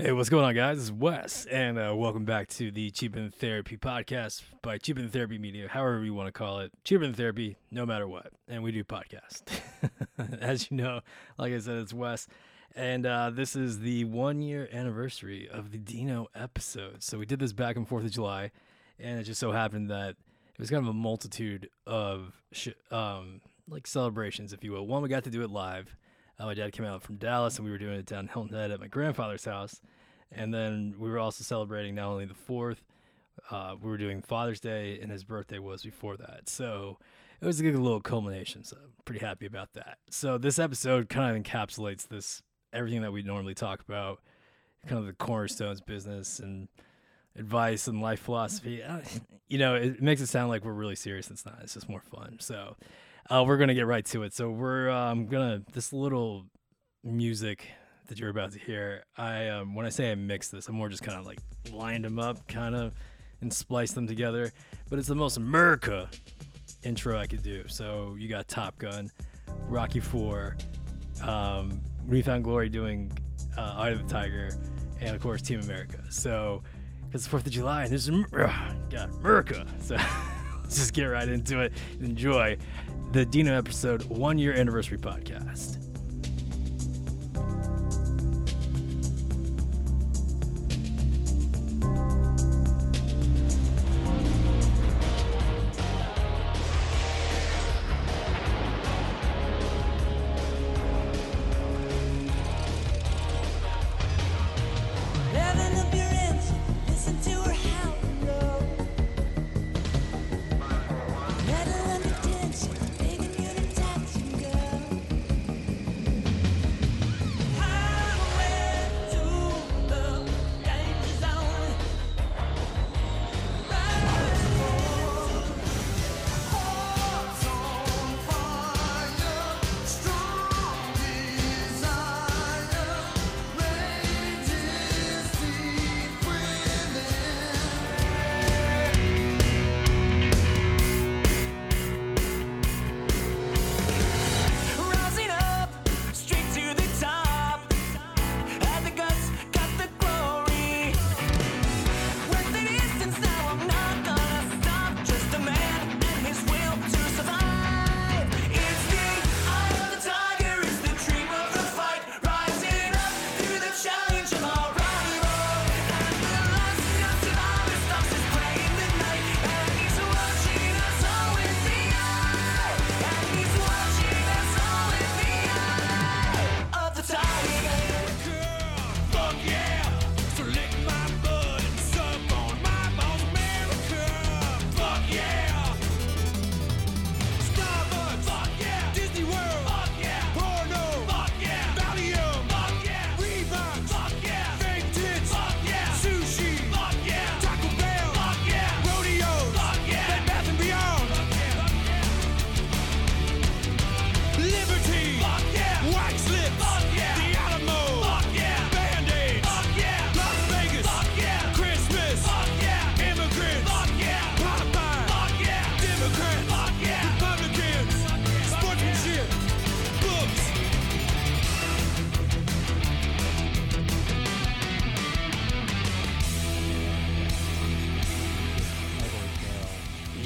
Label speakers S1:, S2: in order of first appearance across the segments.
S1: Hey, what's going on, guys? It's Wes, and uh, welcome back to the Cheap and Therapy podcast by Cheap and Therapy Media, however you want to call it. Cheap and Therapy, no matter what. And we do podcast. As you know, like I said, it's Wes. And uh, this is the one year anniversary of the Dino episode. So we did this back and forth of July, and it just so happened that it was kind of a multitude of sh- um, like celebrations, if you will. One, we got to do it live. Uh, my dad came out from Dallas, and we were doing it down Hilton Head at my grandfather's house. And then we were also celebrating not only the fourth, uh, we were doing Father's Day, and his birthday was before that. So it was a good little culmination. So I'm pretty happy about that. So this episode kind of encapsulates this everything that we normally talk about, kind of the cornerstones business and advice and life philosophy. Uh, you know, it makes it sound like we're really serious. And it's not. It's just more fun. So uh, we're gonna get right to it. So we're um, gonna this little music that you're about to hear. I um, when I say I mix this, I'm more just kind of like lined them up, kind of, and splice them together. But it's the most America intro I could do. So you got Top Gun, Rocky Four, um, New Found Glory doing uh, Eye of the Tiger, and of course Team America. So because it's Fourth of July and this is got America. So let's just get right into it. Enjoy the Dino episode one year anniversary podcast.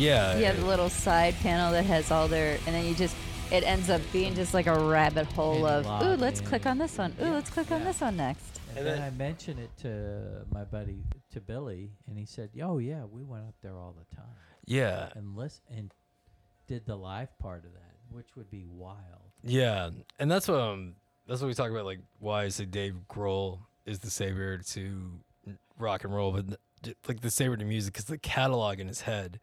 S2: Yeah.
S3: You have the little side panel that has all their, and then you just, it ends up being just like a rabbit hole
S4: And
S3: of, ooh, let's
S4: login.
S3: click on this one. Ooh, let's click on this one next.
S4: And,
S1: And
S4: then,
S1: then-
S4: I mentioned it to my buddy, to Billy, and he said, "Oh yeah, we went up there all the time
S1: Yeah.
S4: and listen and did the live part of that, which would be wild."
S1: Yeah, and that's what um that's what we talk about. Like why I say Dave Grohl is the savior to rock and roll, but like the savior to music because the catalog in his head,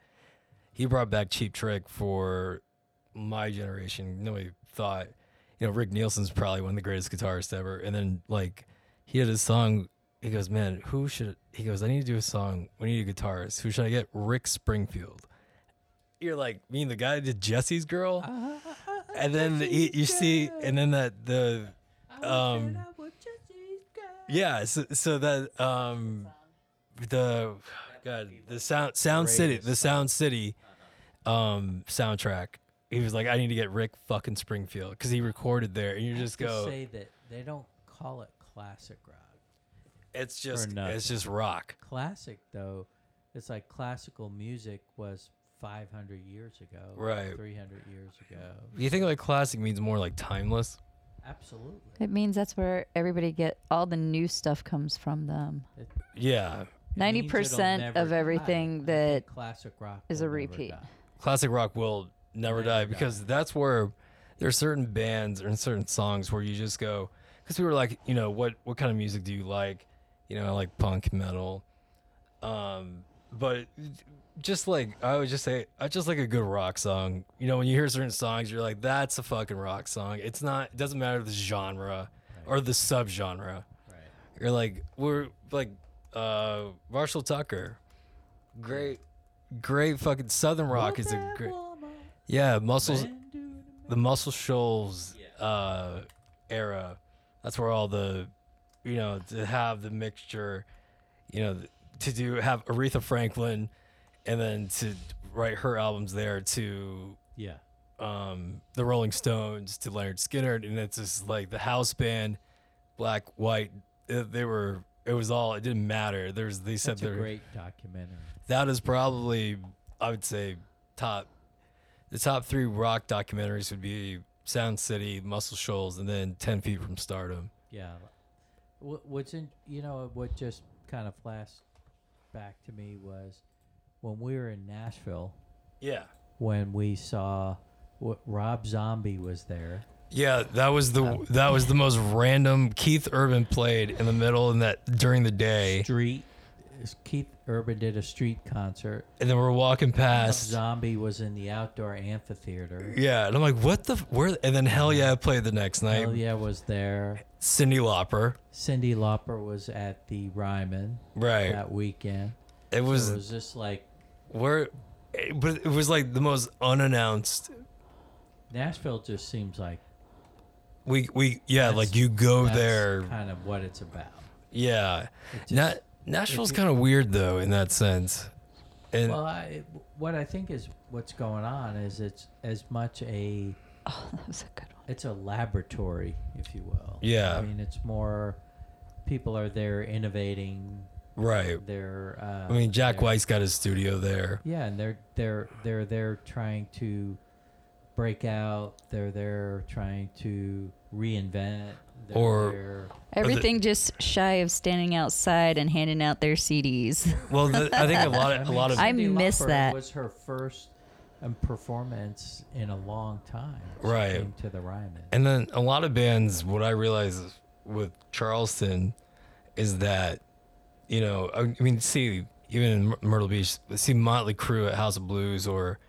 S1: he brought back Cheap Trick for my generation. Nobody thought, you know, Rick Nielsen's probably one of the greatest guitarists ever, and then like he had his song. He goes, man, who should? He goes, I need to do a song. We need a guitarist. Who should I get? Rick Springfield. You're like, me and the guy did Jesse's Girl and then the, you, you see, and then that the, um, yeah, so, so that um, the God, the sound Sound City, the Sound City, um, soundtrack. He was like, I need to get Rick fucking Springfield because he recorded there, and you
S4: I
S1: just
S4: have to
S1: go,
S4: say that they don't call it classic rock.
S1: It's just
S4: nothing.
S1: it's just rock.
S4: Classic though, it's like classical music was 500 years ago,
S1: Right.
S4: 300 years ago.
S1: You think like classic means more like timeless?
S4: Absolutely.
S3: It means that's where everybody get all the new stuff comes from them.
S4: It-
S1: Yeah.
S4: It means it'll
S3: 90% of everything
S4: I
S3: that
S4: classic rock
S3: is a repeat.
S1: Classic rock will never
S4: Never
S1: die
S4: die.
S1: because that's where there's certain bands or certain songs where you just go because we were like, you know, what what kind of music do you like? You know, I like punk metal. Um, but just like I would just say, I just like a good rock song. You know, when you hear certain songs, you're like, that's a fucking rock song. It's not. It doesn't matter the genre or the subgenre.
S4: Right.
S1: You're like we're like uh Marshall Tucker. Great great fucking Southern rock is a great Yeah, muscles the Muscle Shoals uh era. That's where all the you know, to have the mixture, you know, to do have Aretha Franklin and then to write her albums there to
S4: Yeah.
S1: um, the Rolling Stones to Lynyrd Skynyrd, and it's just like the house band, black, white. uh, They were. It was all. It didn't matter. There's. They said
S4: That's a
S1: there.
S4: great documentary.
S1: That is probably. I would say top. The top three rock documentaries would be Sound City, Muscle Shoals, and then Ten Feet from Stardom.
S4: Yeah. What, what's in, you know, what just kind of flashed back to me was when we were in Nashville,
S1: Yeah.
S4: when we saw what Rob Zombie was there.
S1: Yeah, that was the that was the most random. Keith Urban played in the middle and that during the day,
S4: Street. Keith Urban did a street concert.
S1: and then we're walking past.
S4: Zombie was in the outdoor amphitheater.
S1: Yeah, and I'm like, what the where? And then Hell Yeah played the next night.
S4: Hell yeah was there.
S1: Cyndi Lauper.
S4: Cyndi Lauper was at the Ryman
S1: Right.
S4: that weekend.
S1: It
S4: So
S1: was
S4: it was just like
S1: where, it- but it was like the most unannounced.
S4: Nashville just seems like
S1: We we yeah,
S4: That's-
S1: like you go
S4: that's
S1: there.
S4: kind of what it's about.
S1: Yeah.
S4: It just-
S1: Na- Nashville's kind of weird though in that sense. And
S4: Well, I, what I think is what's going on is it's as much a
S3: Oh, that was a good one.
S4: it's a laboratory, if you will.
S1: Yeah.
S4: I mean, it's more people are there innovating.
S1: right.
S4: They're. Uh,
S1: I mean, Jack
S4: they're-
S1: White's got his studio there.
S4: Yeah, and they're they're they're there trying to break out. They're there trying to reinvent. They're
S1: Or-
S4: there-
S3: Everything just shy of standing outside and handing out their CDs.
S1: Well, the, I think a lot
S4: I
S1: of a lot of
S3: I
S4: Cyndi
S3: miss
S4: Lauper
S3: that.
S4: Was her first um, performance in a long time. She
S1: Right.
S4: came to the Ryman.
S1: And then a lot of bands, what I realize with Charleston is that, you know, I I mean, see, even in Myrtle Beach, see Motley Crue at House of Blues or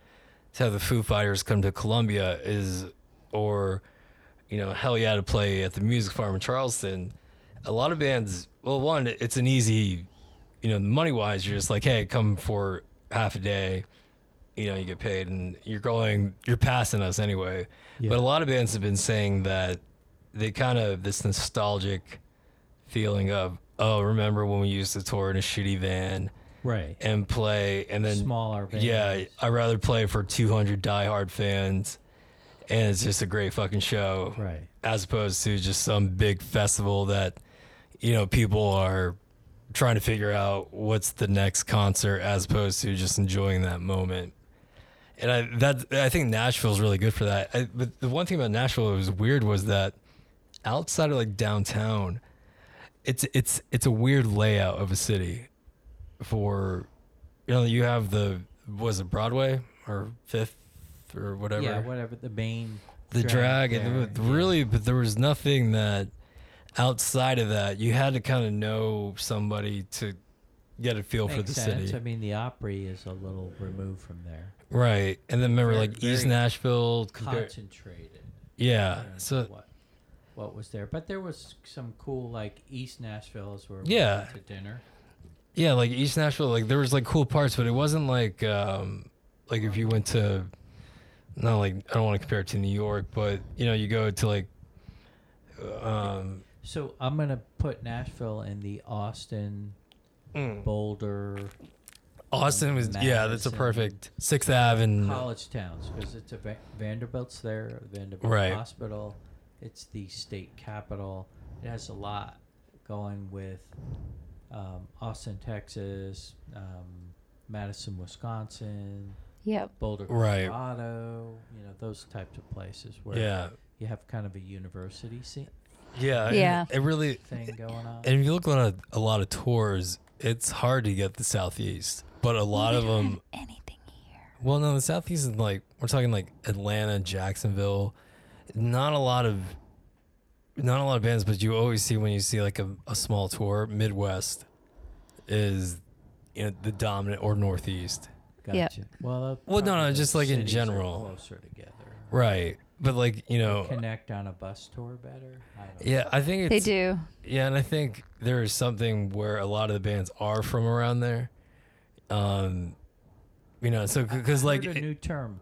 S1: to have the Foo Fighters come to Columbia is, or, you know, hell yeah to play at the Music Farm in Charleston. A lot of bands, well, one, it's an easy, you know, money wise, you're just like, hey, come for half a day, you know, you get paid and you're going, you're passing us anyway.
S4: Yeah.
S1: But a lot of bands have been saying that they kind of this nostalgic feeling of, oh, remember when we used to tour in a shitty van
S4: right.
S1: and play, and then
S4: Smaller bands.
S1: yeah, I'd rather play for 200 diehard fans, and it's just a great fucking show,
S4: Right.
S1: as opposed to just some big festival that, you know, people are trying to figure out what's the next concert, as opposed to just enjoying that moment. And I that I think Nashville's really good for that. I, but the one thing about Nashville that was weird was that outside of like downtown, it's it's it's a weird layout of a city. For you know, you have the was it Broadway or Fifth or whatever
S4: Yeah, whatever the main.
S1: the drag, and it was
S4: yeah.
S1: really, but there was nothing that outside of that you had to kind of know somebody to get a feel for
S4: Makes
S1: the
S4: sense.
S1: city,
S4: I mean, the Opry is a little removed from there.
S1: right? And then remember,
S4: Very-
S1: like East Nashville, compared,
S4: Concentrated.
S1: yeah. So
S4: what what was there? But there was some cool like East Nashville is where we
S1: Yeah.
S4: went to dinner.
S1: Yeah, like East Nashville, like there was like cool parts, but it wasn't like um like if you went to not like I don't want to compare it to New York, but you know you go to like um
S4: So I'm gonna put Nashville in the Austin,
S1: mm,
S4: Boulder,
S1: Austin was yeah, that's a perfect Sixth Ave and
S4: college towns because it's a Va- Vanderbilt's there, Vanderbilt
S1: Right.
S4: Hospital. It's the state capital. It has a lot going with um, Austin, Texas, um, Madison, Wisconsin,
S3: Yep.
S4: Boulder,
S1: Right.
S4: Colorado. You know those types of places where
S1: Yeah.
S4: you have kind of a university scene
S1: Yeah. and
S3: Yeah.
S1: It really.
S4: thing going on.
S1: And if you look on a, a lot of tours, it's hard to get the southeast, but a lot of them.
S3: Anything here.
S1: Well, no, the southeast is like we're talking like Atlanta, Jacksonville. Not a lot of, not a lot of bands, but you always see when you see like a, a small tour, Midwest is, you know, the dominant or Northeast,
S4: Gotcha.
S3: Yep.
S4: Well, uh,
S1: Well, no, no, just like in general.
S4: closer together.
S1: right? But like you know,
S4: Connect on a bus tour better. I don't
S1: yeah, I think
S3: They do.
S1: Yeah, and I think there is something where a lot of the bands are from around there. Um, you know, so because like
S4: heard a
S1: it-
S4: new term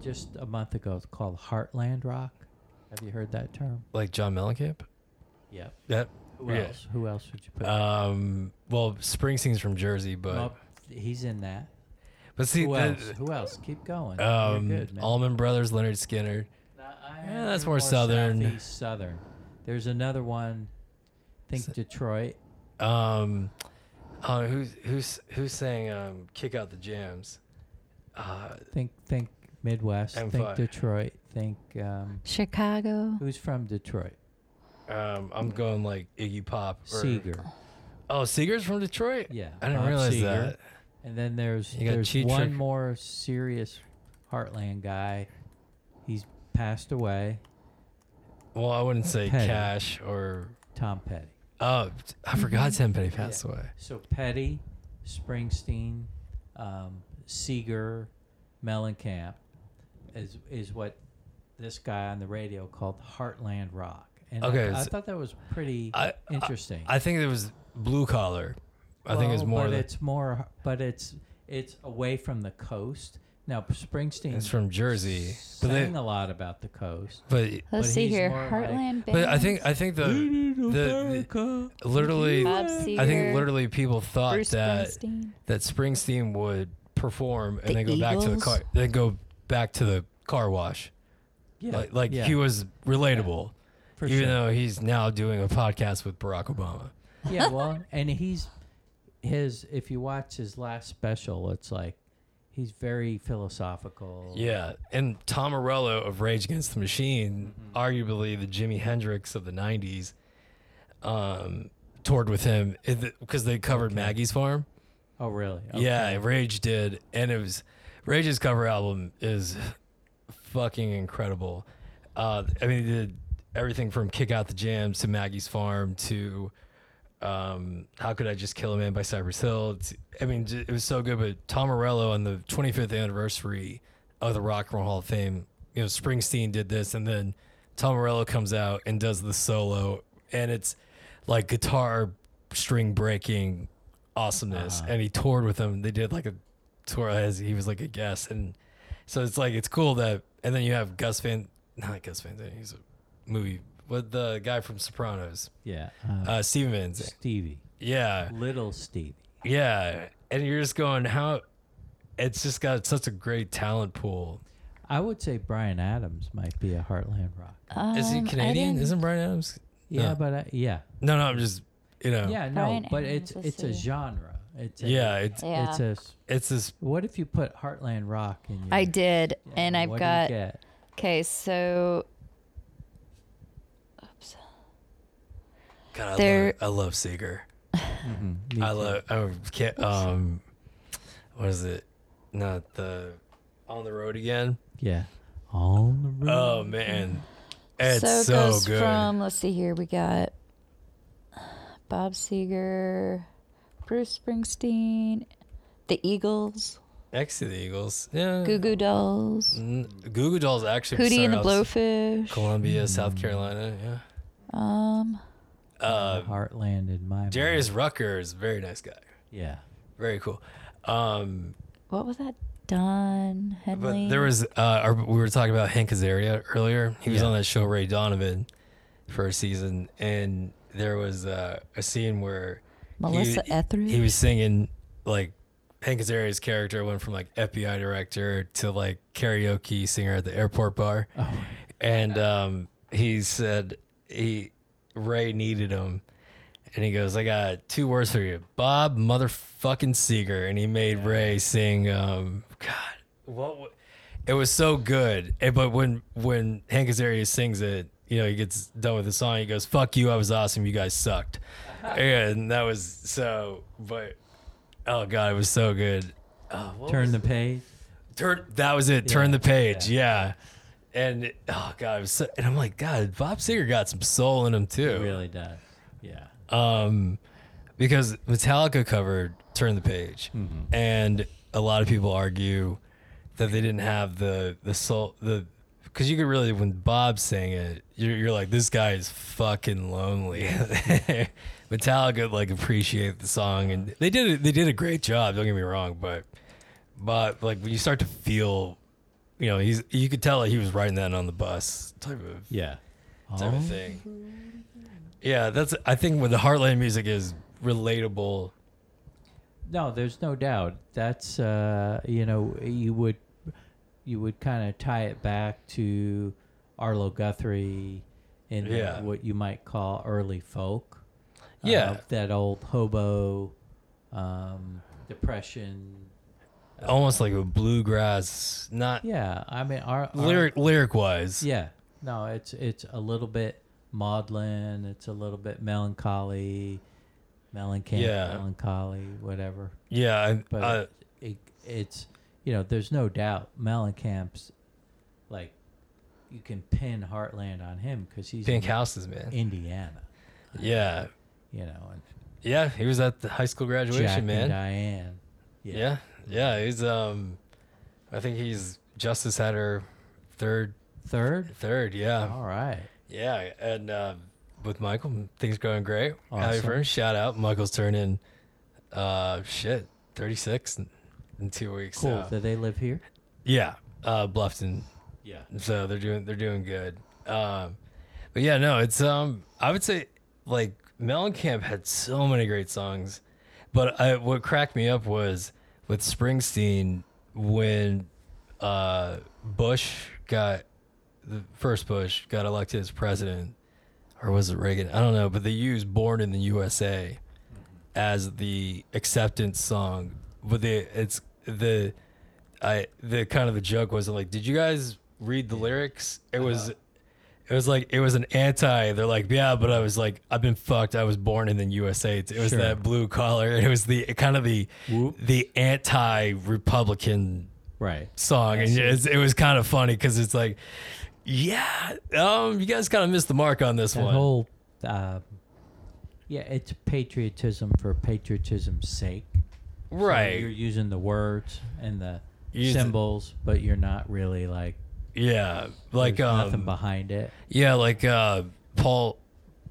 S4: just a month ago it's called Heartland Rock. Have you heard that term?
S1: like John Mellencamp.
S4: Yep.
S1: That
S4: Who
S1: Yeah.
S4: else? Who else would you put?
S1: um, well, Springsteen's from Jersey, but
S4: Well, he's in that.
S1: but see,
S4: Who
S1: that-
S4: else? Who else? Keep going.
S1: um,
S4: You're good, man.
S1: Allman Brothers, Lynyrd Skynyrd.
S4: Nah, I-
S1: Yeah, that's
S4: you're
S1: more southern.
S4: Southeast southern. There's another one. Think
S1: S-
S4: Detroit.
S1: Um, uh, who's who's who's saying um, kick out the jams? Uh,
S4: Think think Midwest.
S1: M5.
S4: Think Detroit. Think um,
S3: Chicago.
S4: who's from Detroit?
S1: um, I'm going like Iggy Pop. Or,
S4: Seger.
S1: Oh, Seger's from Detroit.
S4: Yeah.
S1: I didn't
S4: Bob
S1: realize
S4: Seger.
S1: that.
S4: And then there's
S1: You got
S4: there's
S1: Cheap
S4: one
S1: Trick.
S4: more serious Heartland guy. He's passed away.
S1: Well, I wouldn't say
S4: Petty.
S1: Cash or
S4: Tom Petty.
S1: Oh, I forgot Tim Petty passed away.
S4: So Petty, Springsteen, um, Seger, Mellencamp is is what this guy on the radio called Heartland Rock. And I-
S1: Okay,
S4: I,
S1: so-
S4: thought that was pretty
S1: I-
S4: interesting.
S1: I think it was blue collar. I think it's
S4: Well,
S1: more.
S4: but
S1: the-
S4: it's more, but it's it's away from the coast. Now Springsteen
S1: is from Jersey, but they,
S4: a lot about the coast.
S1: but
S3: Let's
S4: But
S3: see
S4: he's
S3: here.
S4: more like-
S3: Heartland
S1: but I think. I think the the, the literally
S3: Bob
S1: I think literally people thought
S3: Bruce
S1: that
S3: Springsteen.
S1: that Springsteen would perform and
S3: The
S1: then go back to the car then go back to the car wash.
S4: Yeah,
S1: Like like
S4: yeah,
S1: he was relatable,
S4: for
S1: even
S4: sure.
S1: though he's now doing a podcast with Barack Obama.
S4: yeah, well, and he's his. If you watch his last special, it's like he's very philosophical.
S1: Yeah, and Tom Morello of Rage Against the Machine,
S4: Mm-hmm.
S1: arguably the Jimi Hendrix of the '90s, um, toured with him because they covered
S4: Okay.
S1: Maggie's Farm.
S4: Oh, really?
S1: Yeah, Rage did, and it was Rage's cover album is fucking incredible. Uh, I mean, he did everything from "Kick Out the Jams" to Maggie's Farm to um, "How Could I Just Kill a Man" by Cypress Hill. It's, I mean, it was so good. But Tom Morello on the 25th anniversary of the Rock and Roll Hall of Fame, you know, Springsteen did this, and then Tom Morello comes out and does the solo, and it's like guitar string breaking awesomeness.
S4: Uh-huh.
S1: And he toured with them. They did like a tour as he was like a guest, and so it's like it's cool that. And then you have Gus Van, not Gus Van Sant. He's a movie with the guy from Sopranos,
S4: Yeah. Uh,
S1: uh, Steven Van Zandt.
S4: Stevie,
S1: Yeah,
S4: little Stevie.
S1: yeah. And you're just going how. It's just got such a great talent pool.
S4: I would say Bryan Adams might be a Heartland Rock.
S1: Is he
S3: Um,
S1: Canadian? Isn't Bryan Adams?
S4: Yeah,
S1: No.
S4: but I, yeah,
S1: No, no. I'm just you know.
S4: yeah, no,
S3: Brian
S4: but
S3: Adams,
S4: it's
S3: let's
S4: it's a genre. It's a,
S1: Yeah, it's
S3: Yeah.
S4: it's a. s-
S1: it's this.
S4: What if you put Heartland Rock in your?
S3: I did,
S4: Yeah,
S3: and I've
S4: what
S3: got.
S4: Do you get?
S3: Okay, so oops.
S1: God, I
S3: There-
S1: love, I love Seger.
S4: Mhm, me
S1: I
S4: too.
S1: love. I can't. Um, what is it? Not the on the road again.
S4: Yeah. On the road.
S1: Oh man, it's
S3: so
S1: so,
S3: it goes
S1: good.
S3: from let's see here we got Bob Seger, Bruce Springsteen, the Eagles,
S1: Next to the Eagles, yeah.
S3: Goo Goo Dolls,
S1: N- Goo Goo Dolls actually.
S3: Hootie and the Blowfish.
S1: Columbia, South Carolina. Yeah.
S3: Um,
S1: Uh,
S4: Heartland in my mind.
S1: Darius Rucker is a very nice guy.
S4: Yeah.
S1: Very cool. Um,
S3: what was that? Don Henley.
S1: But there was uh, our, we were talking about Hank Azaria earlier. He was
S4: Yeah.
S1: on that show Ray Donovan for a season, and there was uh, a scene where
S3: Melissa
S1: he,
S3: Etheridge.
S1: he was singing like Hank Azaria's character went from like FBI director to like karaoke singer at the airport bar,
S4: Oh.
S1: and um, he said he Ray needed him. and he goes, "I got two words for you, Bob motherfucking Seger," and he made Ray sing. Um, God, what? wa- It was so good. And, but when when Hank Azaria sings it, you know, he gets done with the song. He goes, "Fuck you, I was awesome. You guys sucked," and that was so. But oh god, it was so good. Oh,
S4: Turn
S1: was-
S4: the page.
S1: turn that was it turn the page yeah, and it- oh god it was so, and i'm like god bob seger got some soul in him too
S4: It really does. Yeah.
S1: um because metallica covered turn the page
S4: Mm-hmm.
S1: and a lot of people argue that they didn't have the the soul the because you could really when bob sang it you're, you're like this guy is fucking lonely metallica like appreciate the song and they did it they did a great job don't get me wrong but but like when you start to feel you know he's you could tell that he was writing that on the bus type of
S4: Yeah.
S1: type
S4: Oh,
S1: of thing yeah that's i think when the heartland music is relatable
S4: No, there's no doubt. That's uh, you know you would you would kind of tie it back to Arlo Guthrie in the-
S1: Yeah.
S4: what you might call early folk. Uh,
S1: Yeah.
S4: that old hobo um, depression.
S1: almost like a bluegrass not
S4: Yeah, I mean our, our
S1: lyric lyric wise
S4: Yeah, no, it's it's a little bit maudlin. It's a little bit melancholy, melancholy,
S1: Yeah.
S4: melancholy, whatever.
S1: yeah I,
S4: But
S1: uh,
S4: it, it's you know, there's no doubt Mellencamp's like you can pin Heartland on him because he's
S1: pink
S4: in
S1: houses man
S4: Indiana,
S1: yeah
S4: you know, and
S1: yeah he was at the high school graduation
S4: Jack
S1: man
S4: and Diane.
S1: yeah yeah he's um i think he's justice had her third
S4: Third.
S1: third yeah
S4: All right.
S1: Yeah, and uh, with Michael, things going great. Happy
S4: Awesome.
S1: for him. Shout out, Michael's turning, uh, shit, thirty six in, in two weeks.
S4: Cool.
S1: so-
S4: Do they live here?
S1: yeah, uh, Bluffton.
S4: Yeah.
S1: So they're doing they're doing good. Um, but yeah, no, it's um, I would say like Mellencamp had so many great songs, but I, what cracked me up was with Springsteen when uh, Bush got the first Bush got elected as president, or was it Reagan? I don't know, but they used "Born in the USA" as the acceptance song. But the it's the I the kind of the joke was like, did you guys read the lyrics? It was it was like it was an anti. They're like, yeah, but I was like, I've been fucked. I was born in the USA. It was
S4: Sure.
S1: that blue collar. It was the kind of the
S4: Whoop.
S1: the anti-Republican
S4: Right.
S1: song, and it's, it was kind of funny because it's like, yeah, um, you guys kind of missed the mark on this
S4: That
S1: one.
S4: whole, uh, yeah, it's patriotism for patriotism's sake. So
S1: right?
S4: you're using the words and the
S1: Use the-
S4: symbols, but you're not really like
S1: yeah, like
S4: there's nothing
S1: um,
S4: behind it.
S1: Yeah, like uh, Paul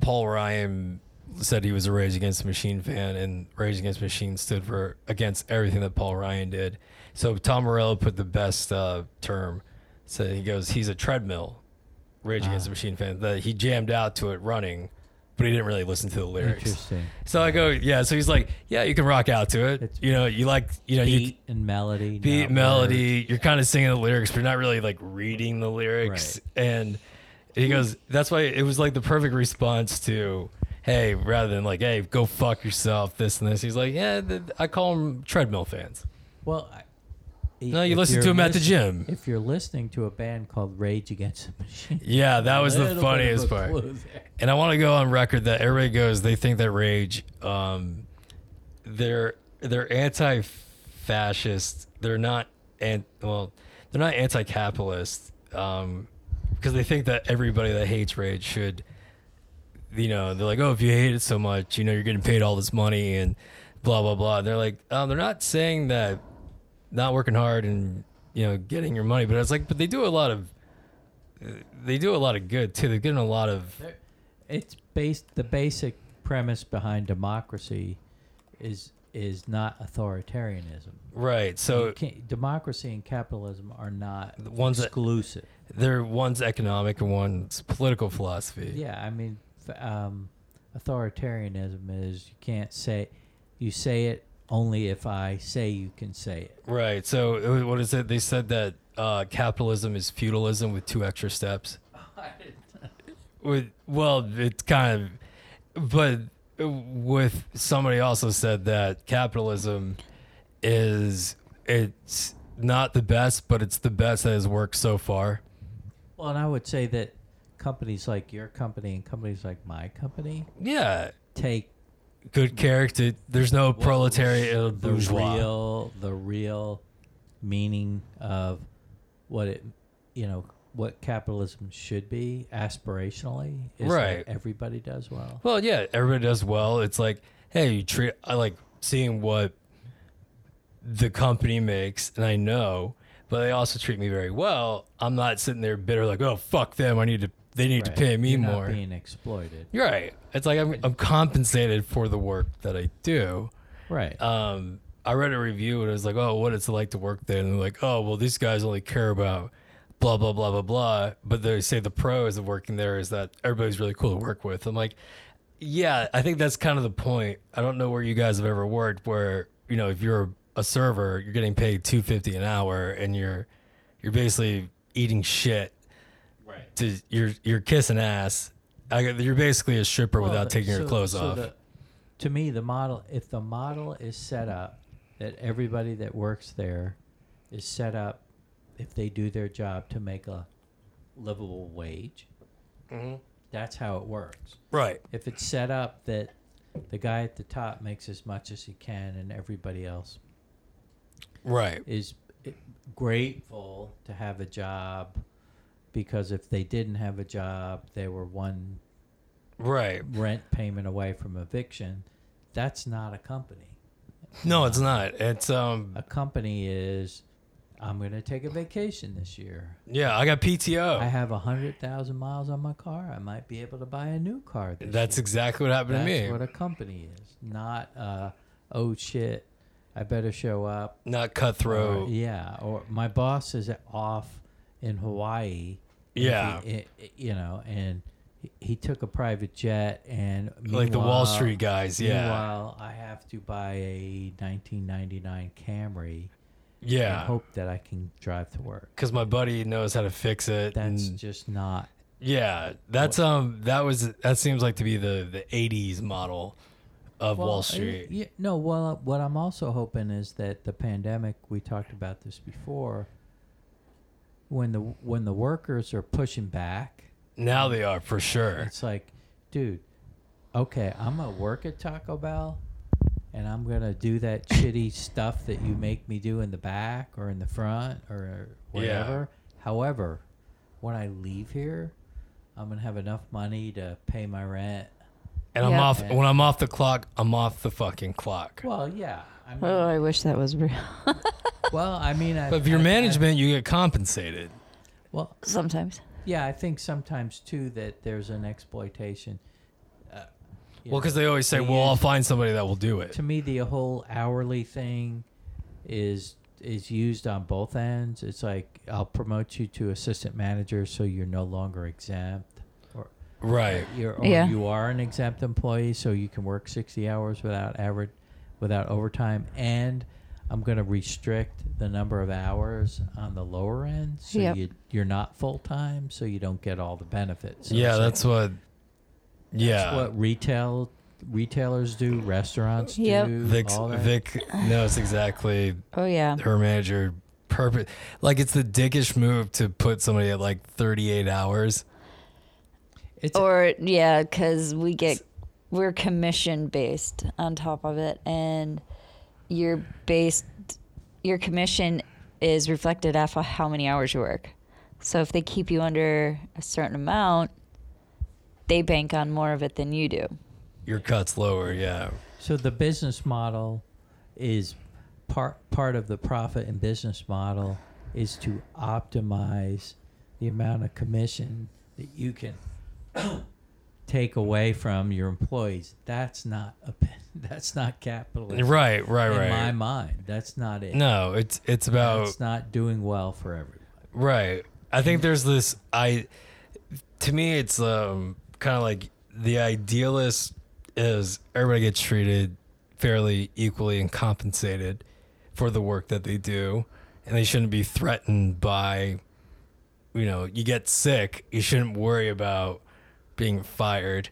S1: Paul Ryan said he was a Rage Against the Machine fan, and Rage Against the Machine stood for against everything that Paul Ryan did. So Tom Morello put the best uh, term. So he goes, he's a treadmill Rage Against the
S4: Ah.
S1: Machine fan. That he jammed out to it running, but he didn't really listen to the lyrics.
S4: Interesting.
S1: So I go, yeah. So he's like, yeah, you can rock out to it.
S4: It's
S1: you know, you like, you know, you
S4: Beat and melody.
S1: beat melody. You're kind of singing the lyrics, but you're not really like reading the lyrics. And he goes, "That's why it was like the perfect response to." Hey, rather than like, hey, go fuck yourself, this and this. He's like, yeah, I call them treadmill fans.
S4: Well, I,
S1: No, you
S4: if
S1: listen
S4: you're
S1: to 'em at the gym.
S4: If you're listening to a band called Rage Against the Machine,
S1: Yeah, that was the
S4: little bit of
S1: funniest
S4: a
S1: part.
S4: clue there.
S1: And I want to go on record that everybody goes, they think that Rage, um, they're they're anti-fascist. They're not, and well, they're not anti-capitalist, um, because they think that everybody that hates Rage should, you know, they're like, oh, if you hate it so much, you know, you're getting paid all this money and blah blah blah. They're like, um, they're not saying that not working hard and you know getting your money, but it's like, but they do a lot of. They do a lot of good too. They're getting a lot of
S4: It's based. The basic premise behind democracy is is not authoritarianism.
S1: Right. So
S4: democracy and capitalism are not
S1: The ones that-
S4: exclusive.
S1: there one's economic and one's political philosophy.
S4: Yeah, I mean, um, authoritarianism is you can't say, you say it only if I say you can say it.
S1: Right. So what is it? They said that uh, capitalism is feudalism with two extra steps. With well, it's kind of, but with somebody also said that capitalism is it's not the best, but it's the best that has worked so far.
S4: Well, and I would say that companies like your company and companies like my company
S1: Yeah,
S4: take
S1: good character. There's no proletariat
S4: the
S1: bourgeois.
S4: real the real meaning of what it you know what capitalism should be aspirationally is
S1: Right.
S4: that everybody does well.
S1: Well, yeah, everybody does well. It's like, hey, you treat. I like seeing what the company makes, and I know, but they also treat me very well. I'm not sitting there bitter, like, oh fuck them. I need to. They need
S4: Right.
S1: to pay me
S4: You're not
S1: more.
S4: being exploited.
S1: You're right. It's like I'm, I'm compensated for the work that I do.
S4: Right.
S1: Um, I read a review and it was like, oh, what it's like to work there, and they're like, oh, well, these guys only care about blah blah blah blah blah. But they say the pros of working there is that everybody's really cool to work with. I'm like, yeah, I think that's kind of the point. I don't know where you guys have ever worked where you know if you're a server, you're getting paid two fifty an hour, and you're you're basically eating shit.
S4: Right.
S1: To you're you're kissing ass. I, you're basically a stripper
S4: Well,
S1: without
S4: the-
S1: taking your clothes
S4: so
S1: off.
S4: the- to me, the model, if the model is set up that everybody that works there is set up, if they do their job to make a livable wage, mm-hmm. that's how it works.
S1: right.
S4: If it's set up that the guy at the top makes as much as he can and everybody else
S1: Right.
S4: is grateful to have a job because if they didn't have a job, they were one
S1: Right.
S4: rent payment away from eviction, that's not a company.
S1: No, it's not. It's um
S4: A company is, I'm going to take a vacation this year.
S1: yeah, I got PTO.
S4: I have a hundred thousand miles on my car. I might be able to buy a new car. This
S1: That's
S4: year.
S1: exactly what happened
S4: That's
S1: to me.
S4: what a company is, not uh, oh shit, I better show up.
S1: not
S4: Or,
S1: cutthroat.
S4: yeah, or my boss is off in Hawaii.
S1: Yeah.
S4: he- you know, and he, took a private jet, and
S1: like the Wall Street guys, yeah.
S4: Meanwhile, I have to buy a 1999 Camry and
S1: Yeah.
S4: hope that I can drive to work.
S1: Cuz my buddy knows how to fix it.
S4: That's
S1: and-
S4: just not.
S1: yeah, that's um that was that seems like to be the the 80s model of
S4: Well,
S1: Wall Street.
S4: Yeah, no, well, what I'm also hoping is that the pandemic. We talked about this before. When the when the workers are pushing back,
S1: Now they are for sure.
S4: it's like, dude, okay, I'm gonna work at Taco Bell, and I'm gonna do that shitty stuff that you make me do in the back or in the front or whatever. However, when I leave here, I'm gonna have enough money to pay my rent.
S1: And I'm
S3: Yeah.
S1: off when I'm off the clock, I'm off the fucking clock.
S4: Well, yeah. I oh, mean,
S3: Oh, I wish that was real.
S4: well, I mean, I,
S1: But if you're management, you get compensated.
S4: well,
S3: Sometimes.
S4: yeah, I think sometimes too that there's an exploitation. Uh,
S1: Well, cuz they always say,
S4: they
S1: "Well, I'll find somebody that will do it."
S4: to me the whole hourly thing is is used on both ends. It's like I'll promote you to assistant manager so you're no longer exempt or
S1: Right.
S4: you're or
S3: Yeah.
S4: you are an exempt employee so you can work 60 hours without average without overtime and I'm going to restrict the number of hours on the lower end so
S3: Yep.
S4: you you're not full time so you don't get all the benefits. So
S1: yeah,
S4: it's like-
S1: that's what Yeah.
S4: that's what retail retailers do, restaurants
S3: Yep.
S4: do.
S1: Vic's,
S4: all that.
S1: Vic knows exactly
S3: Oh yeah.
S1: her manager perfect like it's the dickish move to put somebody at like 38 hours
S4: It's
S3: Or yeah, because we get we're commission based on top of it, and you're based. Your commission is reflected off of how many hours you work. So if they keep you under a certain amount, they bank on more of it than you do.
S1: your cut's lower yeah
S4: so the business model is part part of the profit and business model is to optimize the amount of commission that you can take away from your employees. That's not a that's not capitalism.
S1: right right
S4: In
S1: right
S4: my mind, that's not it.
S1: no it's it's about
S4: It's not doing well for everybody.
S1: right i think there's this i to me it's um kind of like the idealist is everybody gets treated fairly equally and compensated for the work that they do and they shouldn't be threatened by you know you get sick you shouldn't worry about being fired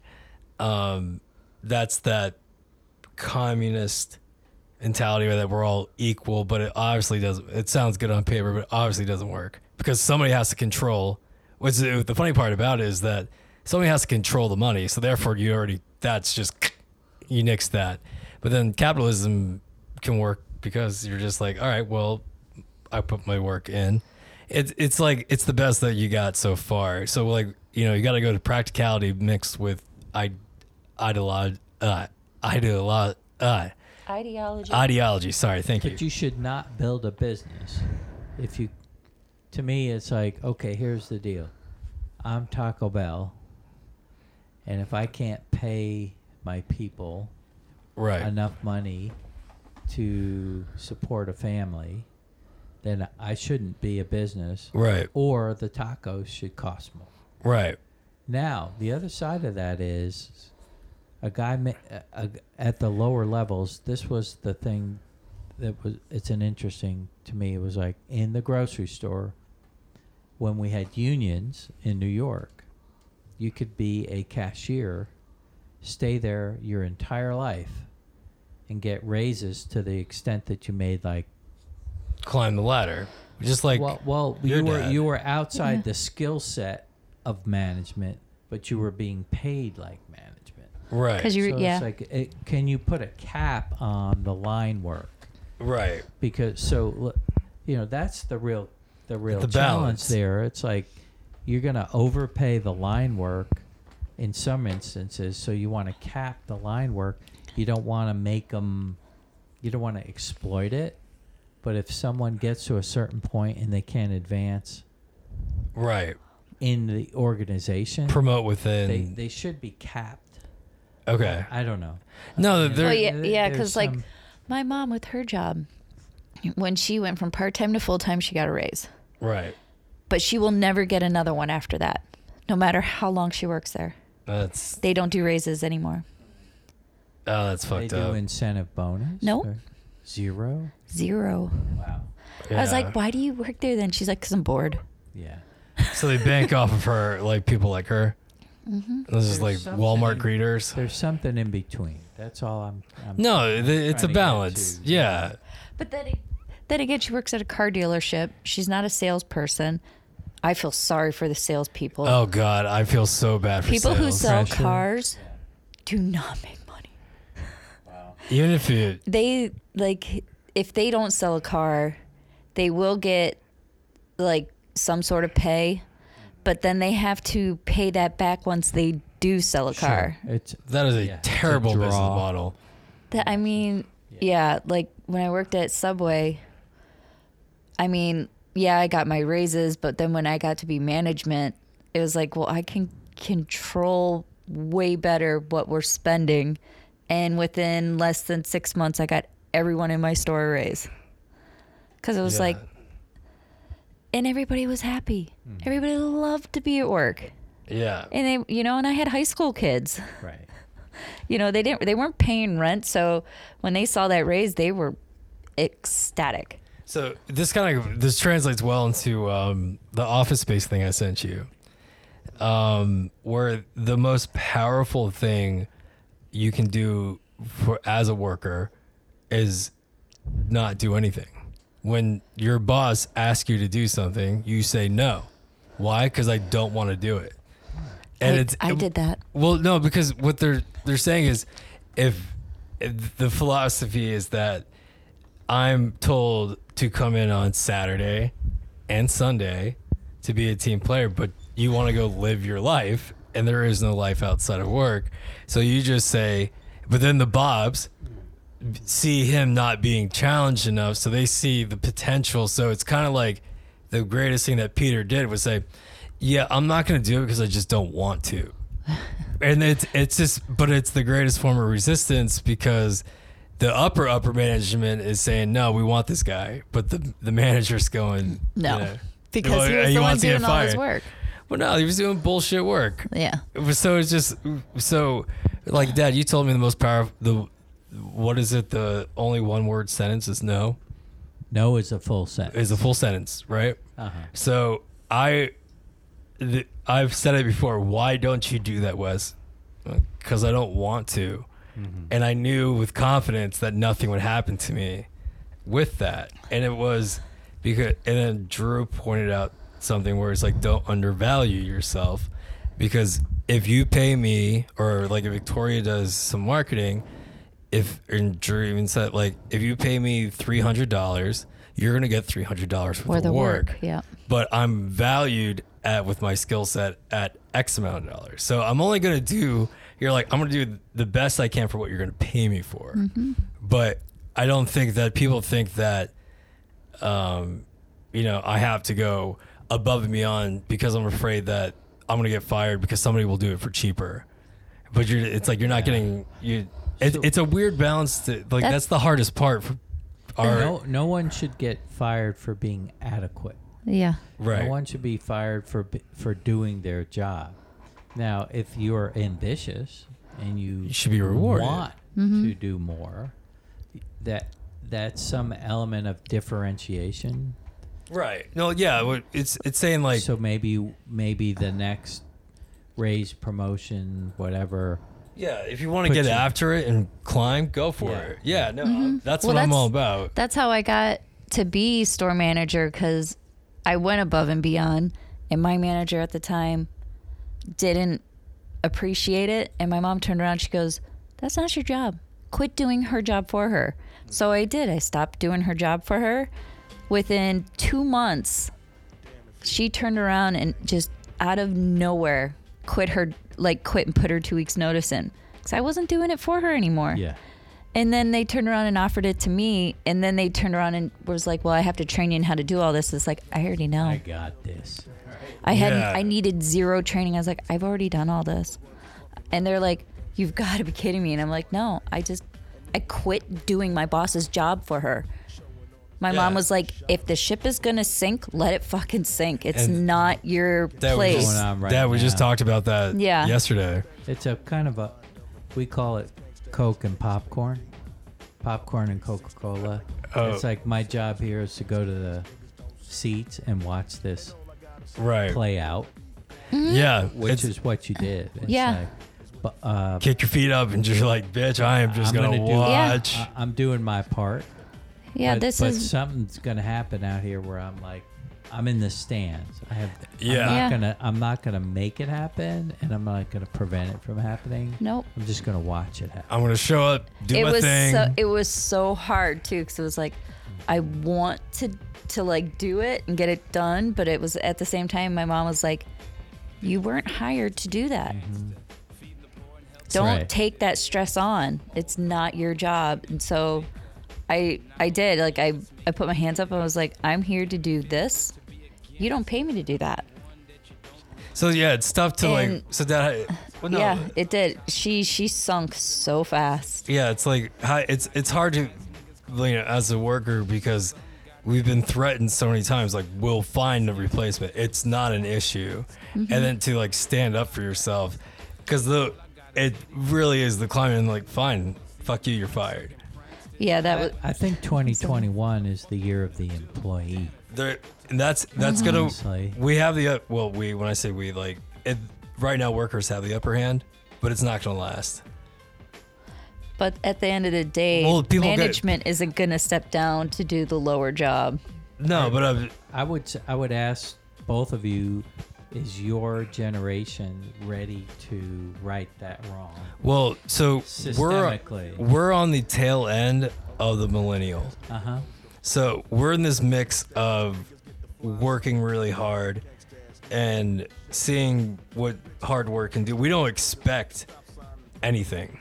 S1: um that's that communist mentality where that we're all equal, but it obviously doesn't. It sounds good on paper, but it obviously doesn't work because somebody has to control. Which the the funny part about it is that somebody has to control the money, so therefore you already that's just you nix that. But then capitalism can work because you're just like, all right, well, I put my work in. It's it's like it's the best that you got so far. So like you know you got to go to practicality mixed with I, ideology, uh, ideolo- uh,
S3: Ideology.
S1: ideology. Sorry, thank you.
S4: But you should not build a business if you. To me, it's like okay. Here's the deal. I'm Taco Bell, and if I can't pay my people
S1: Right.
S4: enough money to support a family, then I shouldn't be a business.
S1: Right.
S4: Or the tacos should cost more.
S1: Right.
S4: Now, the other side of that is a guy ma- a, a, at the lower levels. This was the thing that was. It's an interesting to me. It was like in the grocery store when we had unions in New York. You could be a cashier, stay there your entire life, and get raises to the extent that you made like
S1: Climb the ladder. Just like
S4: well, well you were
S1: dad.
S4: you were outside the skill set of management, but you were being paid like management.
S1: right.
S3: Because you,
S4: So
S3: yeah.
S4: it's like, it, can you put a cap on the line work?
S1: right.
S4: Because so, you know, that's the real the real
S1: The
S4: challenge
S1: balance.
S4: there. It's like you're gonna overpay the line work in some instances, so you want to cap the line work. You don't want to make them. You don't want to exploit it. But if someone gets to a certain point and they can't advance
S1: Right.
S4: In the organization,
S1: Promote within.
S4: they they should be capped.
S1: okay.
S4: I don't know.
S1: No,
S4: You know,
S1: there-
S3: Well, yeah,
S4: there-
S3: yeah,
S4: there's
S3: because like my mom with her job, when she went from part time to full time, she got a raise,
S1: Right.
S3: but she will never get another one after that, no matter how long she works there.
S1: That's
S3: They don't do raises anymore.
S1: oh, that's
S4: they
S1: fucked
S4: do
S1: up.
S4: incentive bonus.
S3: No.
S4: or Zero.
S3: Zero.
S4: Wow.
S3: I was like, why do you work there then? She's like, because I'm bored.
S4: Yeah.
S1: So they bank off of her, like people like her.
S3: Mm-hmm.
S1: This is
S4: There's
S1: like
S4: something
S1: Walmart
S4: in-
S1: greeters.
S4: There's something in between. That's all I'm. I'm
S1: No, th- it's a
S4: trying to get
S1: balance.
S4: to.
S1: Yeah.
S3: But then, then again, she works at a car dealership. She's not a salesperson. I feel sorry for the salespeople.
S1: Oh God, I feel so bad for
S3: People who
S1: sales.
S3: sell
S4: Pressure.
S3: cars do not make money. Wow.
S1: Even if you,
S3: They like if they don't sell a car, they will get like some sort of pay, but then they have to pay that back once they do sell a car.
S4: Sure. It's
S1: that is a
S4: Yeah, it's a
S1: terrible business model.
S3: That I mean, yeah, like when I worked at Subway, I mean, yeah, I got my raises, but then when I got to be management, it was like, well, I can control way better what we're spending. And within less than six months, I got everyone in my store a raise. Because it was
S1: Yeah.
S3: like, and everybody was happy. Everybody loved to be at work.
S1: Yeah.
S3: And they, you know, and I had high school kids
S4: right.
S3: you know they didn't they weren't paying rent so when they saw that raise they were ecstatic
S1: So this kind of this translates well into um, the office space thing I sent you, um, where the most powerful thing you can do for as a worker is not do anything. When your boss asks you to do something, you say no. Why? Because I don't want to do it. And
S3: I,
S1: it's
S3: I um, did that
S1: well, no, because what they're they're saying is, if, if the philosophy is that I'm told to come in on Saturday and Sunday to be a team player, but you want to go live your life, and there is no life outside of work, so you just say, but then the Bobs see him not being challenged enough, so they see the potential. So it's kind of like the greatest thing that Peter did was say, "Yeah, I'm not going to do it because I just don't want to." and it's it's just, but it's the greatest form of resistance because the upper upper management is saying, "No, we want this guy," but the the manager's going,
S3: no
S1: you know,
S3: because
S1: well,
S3: he was
S1: he
S3: the one
S1: wants to get
S3: doing all his work
S1: Well, no, he was doing bullshit work.
S3: yeah
S1: So it's just so like Dad, you told me the most powerful the what is it? The only one word sentence is no
S4: No is a full sentence.
S1: is a full sentence, right?
S4: Uh-huh.
S1: So I th- I've said it before. Why don't you do that, Wes? Because I don't want to. and I knew with confidence that nothing would happen to me with that. And it was because, and then Drew pointed out something where it's like, don't undervalue yourself because if you pay me, or like if Victoria does some marketing, if and Drew even said like, if you pay me three hundred dollars, you're gonna get three hundred dollars for
S3: Or
S1: the,
S3: the
S1: work.
S3: work, yeah.
S1: But I'm valued at with my skill set at X amount of dollars. So I'm only gonna do. You're like I'm gonna do the best I can for what you're gonna pay me for.
S3: Mm-hmm.
S1: But I don't think that people think that, um, you know, I have to go above and beyond because I'm afraid that I'm gonna get fired because somebody will do it for cheaper. But you're, it's like you're not getting you. It,
S4: So-
S1: it's a weird balance. To, like that's,
S3: That's-
S1: the hardest part. For our
S4: No, no one should get fired for being adequate.
S3: Yeah.
S1: right.
S4: No one should be fired for for doing their job. Now, if you're ambitious and you,
S1: You should be rewarded.
S4: want
S3: Mm-hmm.
S4: to do more, that that's some element of differentiation.
S1: Right. No. Yeah. It's it's saying like
S4: so maybe maybe the next raise, promotion, whatever.
S1: Yeah, if you want to get
S4: you-
S1: after it and climb, go for
S4: Yeah.
S1: it. Yeah, no,
S3: Mm-hmm.
S1: that's
S3: Well,
S1: what I'm all about.
S3: That's how I got to be store manager because I went above and beyond, and my manager at the time didn't appreciate it. And my mom turned around, she goes, That's not your job. Quit doing her job for her. So I did. I stopped doing her job for her. Within two months, she turned around and just out of nowhere quit her, like, quit and put her two weeks' notice in. Because I wasn't doing it for her anymore.
S4: Yeah.
S3: And then they turned around and offered it to me. And then they turned around and was like, "Well, I have to train you in how to do all this." It's like I already know.
S4: I got this.
S3: I had
S1: Yeah.
S3: I needed zero training. I was like, "I've already done all this," and they're like, "You've got to be kidding me!" And I'm like, "No, I just I quit doing my boss's job for her." My mom was like, "If the ship is gonna sink, let it fucking sink. It's
S1: And
S3: not your
S1: That we
S3: place."
S1: just,
S4: Going on right
S1: that we just talked about that
S3: Yeah.
S1: yesterday.
S4: It's a kind of a, we call it Coke and popcorn, popcorn and Coca Cola.
S1: Oh.
S4: It's like my job here is to go to the seats and watch this
S1: Right.
S4: play out,
S1: Yeah.
S4: which is what you did. It's
S3: Yeah.
S4: Like, but, uh,
S1: kick your feet up and just like, bitch, I am just
S4: I'm
S1: gonna,
S4: gonna do-
S1: watch.
S4: I, I'm doing my part.
S3: Yeah,
S4: but,
S3: this
S4: but
S3: is
S4: something's gonna happen out here where I'm like, I'm in the stands. I have.
S1: Yeah.
S4: I'm not
S3: Yeah.
S4: gonna. I'm not gonna make it happen, and I'm not gonna prevent it from happening.
S3: nope.
S4: I'm just gonna watch it happen.
S1: I'm gonna show up, do
S3: it
S1: my
S3: was
S1: thing.
S3: so it was so hard too because it was like I want to to like do it and get it done, but it was at the same time my mom was like, "You weren't hired to do that. Mm-hmm. Don't
S4: right.
S3: take that stress on. It's not your job." And so I I did like I I put my hands up and I was like, "I'm here to do this. You don't pay me to do that."
S1: so yeah, it's tough to like. So that. Well, no,
S3: Yeah, it did. She she sunk so fast.
S1: yeah, it's like it's it's hard to, you know, as a worker because we've been threatened so many times. Like we'll find a replacement. It's not an issue,
S3: Mm-hmm.
S1: and then to like stand up for yourself, because the it really is the climate. And like, fine, fuck you, you're fired.
S3: Yeah, that was
S4: I think 2021 is the year of the employee.
S1: There, and that's that's gonna.
S4: Honestly.
S1: We have the up- well, we when I say we like it right now, workers have the upper hand, but it's not gonna last.
S3: But at the end of the day,
S1: Well, people get-
S3: management isn't going to step down to do the lower job.
S1: No, but uh,
S4: I would I would ask both of you, is your generation ready to right that wrong?
S1: well, so we're we're on the tail end of the millennial.
S4: Uh huh.
S1: So we're in this mix of working really hard and seeing what hard work can do. We don't expect anything.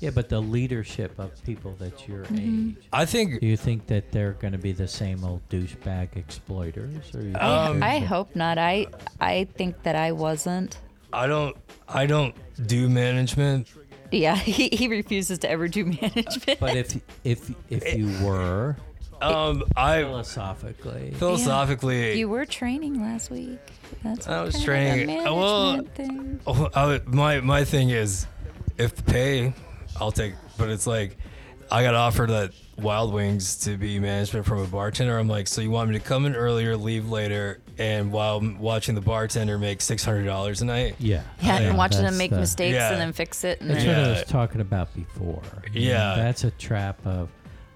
S4: Yeah, but the leadership of people that's your
S3: Mm-hmm.
S4: age.
S1: I think
S4: Do you think that they're going to be the same old douchebag exploiters, or you
S1: Um,
S3: I, I
S4: there's a-
S3: hope not. I I think that I wasn't.
S1: I don't I don't do management.
S3: Yeah, he, he refuses to ever do management.
S4: But if if if you were
S1: Um, I
S4: philosophically,
S1: philosophically
S3: you were training last week. That's
S1: I was
S3: kind of
S1: training-
S3: A
S1: well,
S3: thing.
S1: Oh, I my my thing is, if the pay, I'll take. But it's like, I got offered at Wild Wings to be management from a bartender. I'm like, so you want me to come in earlier, leave later, and while m- watching the bartender make six hundred dollars a night.
S4: Yeah.
S3: Yeah, and watching them make
S4: the-
S3: mistakes
S1: Yeah.
S3: and then fix it. And
S4: That's
S3: then,
S4: what I was talking about before.
S1: Yeah.
S4: That's a trap of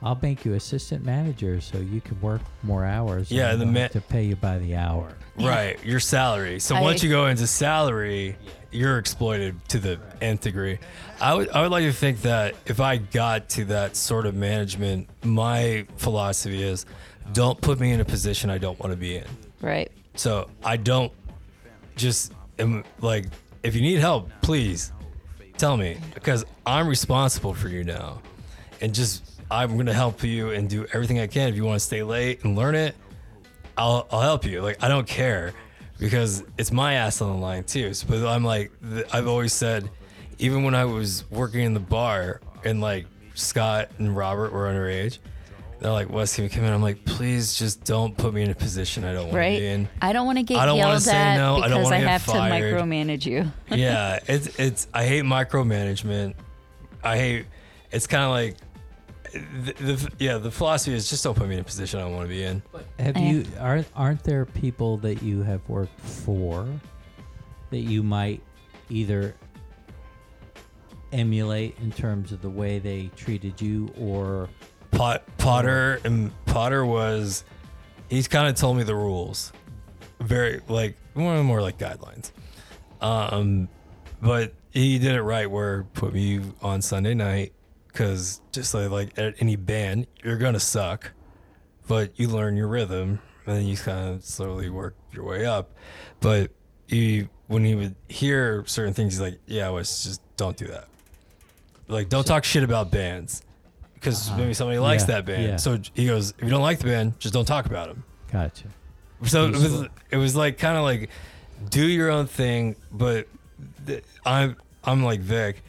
S4: I'll make you assistant manager so you can work more hours.
S1: Yeah,
S4: and
S1: the ma-
S4: to pay you by the hour.
S1: Right, your salary. So
S3: I-
S1: once you go into salary, you're exploited to the nth degree. I would I would like to think that if I got to that sort of management, my philosophy is don't put me in a position I don't want to be in.
S3: right.
S1: So I don't just am like if you need help, please tell me because I'm responsible for you now, and just I'm gonna help you and do everything I can. If you want to stay late and learn it, I'll I'll help you. Like I don't care because it's my ass on the line too. So, but I'm like I've always said, even when I was working in the bar and like Scott and Robert were underage. They're like, Wes, can you come in? I'm like, please just don't put me in a position I don't want to
S3: Right.
S1: be in.
S3: I don't want to get
S1: I don't
S3: yelled
S1: say
S3: at
S1: no, I don't
S3: because
S1: wanna
S3: I, have
S1: fired.
S3: to micromanage you.
S1: yeah, it's it's. I hate micromanagement. I hate. It's kind of like. The, the, yeah, the philosophy is just don't put me in a position I don't want to be in.
S4: But Have
S3: Eh.
S4: you aren't aren't there people that you have worked for that you might either emulate in terms of the way they treated you or
S1: Pot, Potter and Potter was, he's kind of told me the rules, very like more more like guidelines. Um, but he did it right where put me on Sunday night because just like like at any band, you're gonna suck, but you learn your rhythm and then you kind of slowly work your way up. But he when he would hear certain things, he's like, "Yeah, was just don't do that. Like, don't talk shit about bands." Because maybe somebody likes
S4: Uh-huh. Yeah,
S1: that band.
S4: yeah.
S1: So he goes, if you don't like the band, just don't talk about them.
S4: gotcha.
S1: So it was, it was like kind of like do your own thing, but th- I'm I'm like Vic,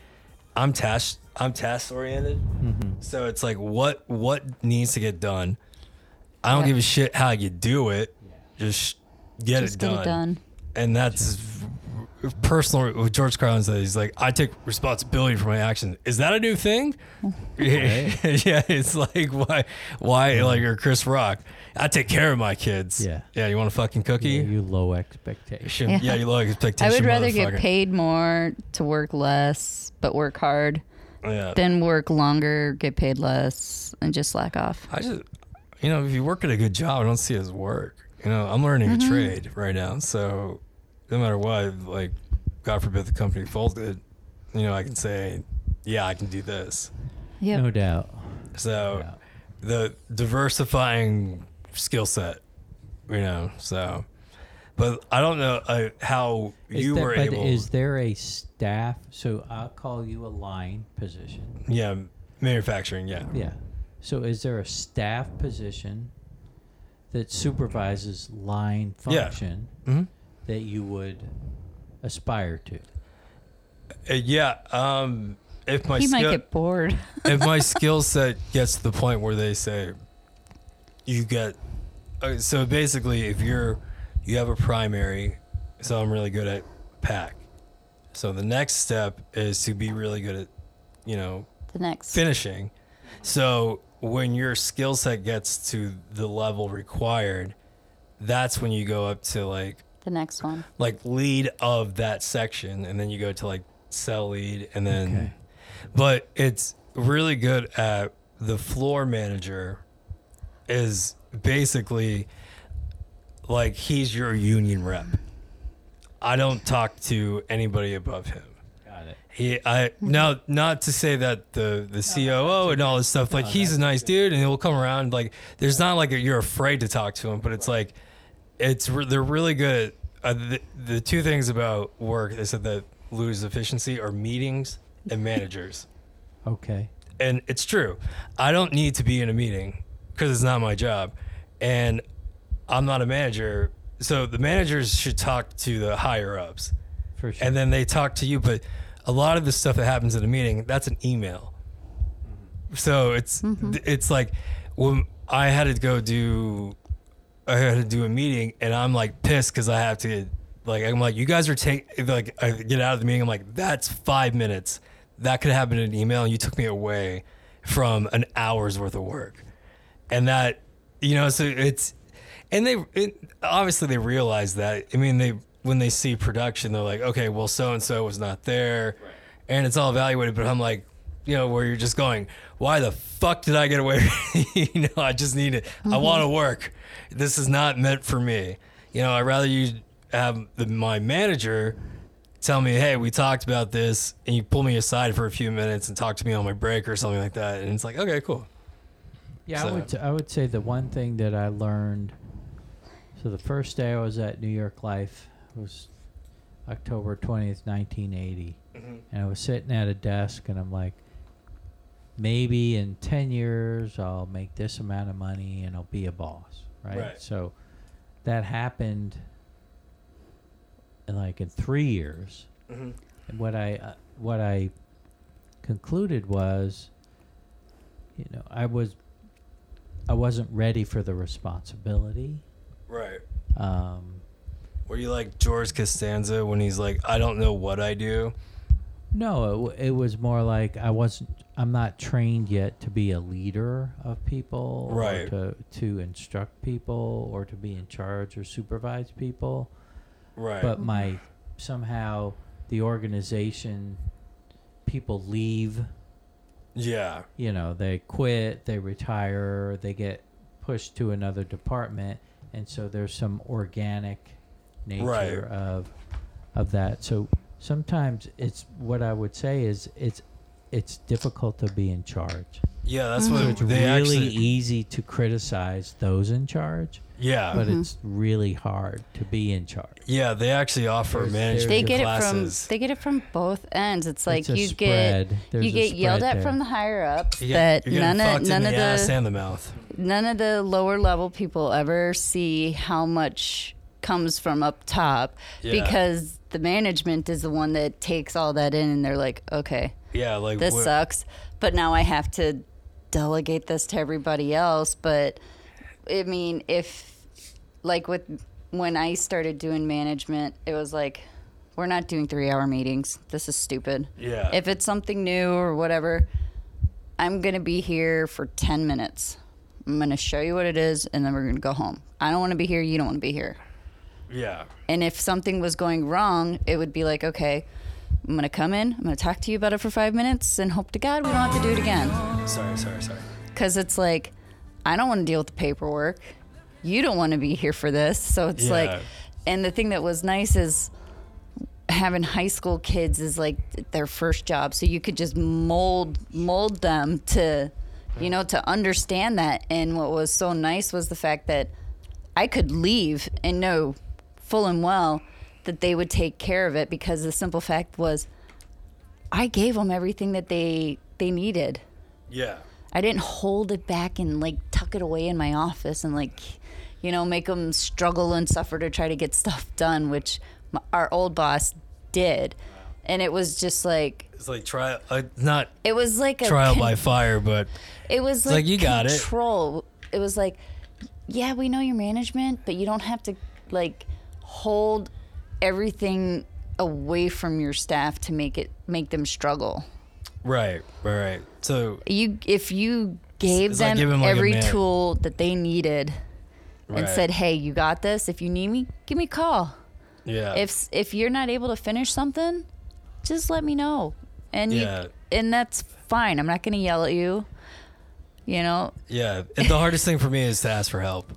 S1: I'm task I'm task oriented.
S4: Mm-hmm.
S1: So it's like what what needs to get done. I don't
S3: Yeah.
S1: give a shit how you do it. Just get,
S3: Just
S1: it,
S3: get
S1: done.
S3: it done.
S1: And that's personal. With George Carlin said, he's like, I take responsibility for my actions. Is that a new thing? yeah, it's like why why like or Chris Rock. I take care of my kids.
S4: Yeah.
S1: Yeah. You want a fucking cookie?
S4: Yeah, you low expectation.
S1: Yeah,
S3: Yeah.
S1: you like
S3: I would rather get paid more to work less but work hard
S1: Yeah.
S3: than work longer, get paid less, and just slack off.
S1: I just, you know, if you work at a good job, I don't see it as work. You know, I'm learning
S3: Mm-hmm.
S1: a trade right now, so no matter what, like, God forbid the company folded, you know, I can say, yeah, I can do this.
S3: Yep.
S4: No doubt.
S1: So
S4: Yeah.
S1: the diversifying skill set, you know, so. But I don't know uh, how
S4: Is
S1: you
S4: there-
S1: were
S4: but
S1: able.
S4: is there a staff? So I'll call you a line position.
S1: yeah, manufacturing. Yeah.
S4: Yeah. So is there a staff position that supervises line
S1: Yeah.
S4: function
S1: hmm
S4: that you would aspire to?
S1: Uh, yeah. Um, if my
S3: he might
S1: skill,
S3: get bored.
S1: if my skill set gets to the point where they say you get uh, so basically if you're you have a primary so i'm really good at pack so the next step is to be really good at you know
S3: the next.
S1: finishing so when your skill set gets to the level required that's when you go up to like
S3: The next one.
S1: like lead of that section and then you go to like cell lead and then
S4: Okay.
S1: but it's really good at the floor manager is basically like he's your union rep i don't talk to anybody above him
S4: Got it.
S1: he i now not to say that the the coo and all this stuff like he's a nice dude and he'll come around like there's not like a, you're afraid to talk to him but it's like it's re- they're really good. At, uh, the, the two things about work they said that lose efficiency are meetings and managers.
S4: Okay.
S1: and it's true. I don't need to be in a meeting because it's not my job. And i'm not a manager. So the managers should talk to the higher ups.
S4: For sure.
S1: and then they talk to you but a lot of the stuff that happens in a meeting that's an email. So it's it's like when i had to go do i had to do a meeting and i'm like pissed because i have to like i'm like you guys are taking like i get out of the meeting i'm like that's five minutes that could happen in an email and you took me away from an hour's worth of work and that you know so it's and they it, obviously they realize that. I mean, they when they see production, they're like, okay, well, so and so was not there, and it's all evaluated. But I'm like, you know, where you're just going, why the fuck did I get away? you know, I just need it. I mm-hmm. want to work. This is not meant for me. You know, I'd rather you have the, my manager tell me, hey, we talked about this, and you pull me aside for a few minutes and talk to me on my break or something like that, and it's like, okay, cool.
S4: Yeah, I would I would say the one thing that I learned. So the first day I was at New York Life was October twentieth, nineteen mm-hmm. and I was sitting at a desk, and I'm like, maybe in ten years I'll make this amount of money and I'll be a boss, right?
S1: Right.
S4: So that happened. In like in three years,
S1: Mhm.
S4: and what I uh, what I concluded was, you know, I was I wasn't ready for the responsibility.
S1: Right.
S4: Um,
S1: Were you like George Costanza when he's like, I don't know what I do?
S4: No, it, it was more like I wasn't. I'm not trained yet to be a leader of people,
S1: Right.
S4: Or to to instruct people, or to be in charge or supervise people.
S1: Right.
S4: But my somehow the organization, people leave.
S1: yeah.
S4: you know they quit they retire they get pushed to another department and so there's some organic nature
S1: Right.
S4: of of that so sometimes it's what i would say is it's it's difficult to be in charge
S1: Yeah, that's mm-hmm.
S4: so
S1: what
S4: it's
S1: they
S4: really
S1: actually.
S4: easy to criticize those in charge
S1: yeah.
S4: but mm-hmm. it's really hard to be in charge
S1: yeah, they actually offer
S4: There's-
S1: management
S3: They get
S1: classes.
S3: it from they get it from both ends. It's like
S4: It's
S3: you
S4: spread.
S3: get
S4: There's
S3: you get yelled
S4: spread
S3: at
S4: there.
S3: from the higher ups
S1: You get-
S3: that
S1: you're
S3: none of
S1: fucked
S3: none
S1: in
S3: of
S1: the ass
S3: the
S1: and the mouth.
S3: none of the lower level people ever see how much comes from up top
S1: Yeah.
S3: because the management is the one that takes all that in and they're like, okay,
S1: Yeah, like
S3: this
S1: what-
S3: sucks, but now I have to delegate this to everybody else. But I mean, if like with when I started doing management, it was like, we're not doing three hour meetings. This is stupid.
S1: Yeah.
S3: If it's something new or whatever, I'm going to be here for 10 minutes. I'm going to show you what it is and then we're going to go home. I don't want to be here. You don't want to be here.
S1: Yeah.
S3: And if something was going wrong, it would be like, okay, I'm going to come in, I'm going to talk to you about it for five minutes and hope to God we don't have to do it again.
S1: Sorry, sorry, sorry.
S3: Because it's like, I don't want to deal with the paperwork. You don't want to be here for this. So it's
S1: Yeah.
S3: like, and the thing that was nice is having high school kids is like their first job. So you could just mold, mold them to, you know, to understand that. And what was so nice was the fact that I could leave and know full and well that they would take care of it because the simple fact was I gave them everything that they they needed.
S1: Yeah.
S3: I didn't hold it back and like tuck it away in my office and like, you know, make them struggle and suffer to try to get stuff done, which m our old boss did. And it was just like,
S1: It's like trial, uh, not
S3: it was like a
S1: trial
S3: con-
S1: by fire, but
S3: It was
S1: like,
S3: like,
S1: you got it.
S3: control. It. was like, yeah, we know your management, but you don't have to like hold everything away from your staff to make it make them struggle.
S1: right, right. So
S3: You if you gave them
S1: like,
S3: every tool that they needed
S1: right.
S3: and said, "Hey, you got this. If you need me, give me a call.
S1: yeah,
S3: If if you're not able to finish something, just let me know." And
S1: Yeah.
S3: you and that's fine. I'm not going to yell at you. You know?
S1: yeah. The hardest thing for me is to ask for help,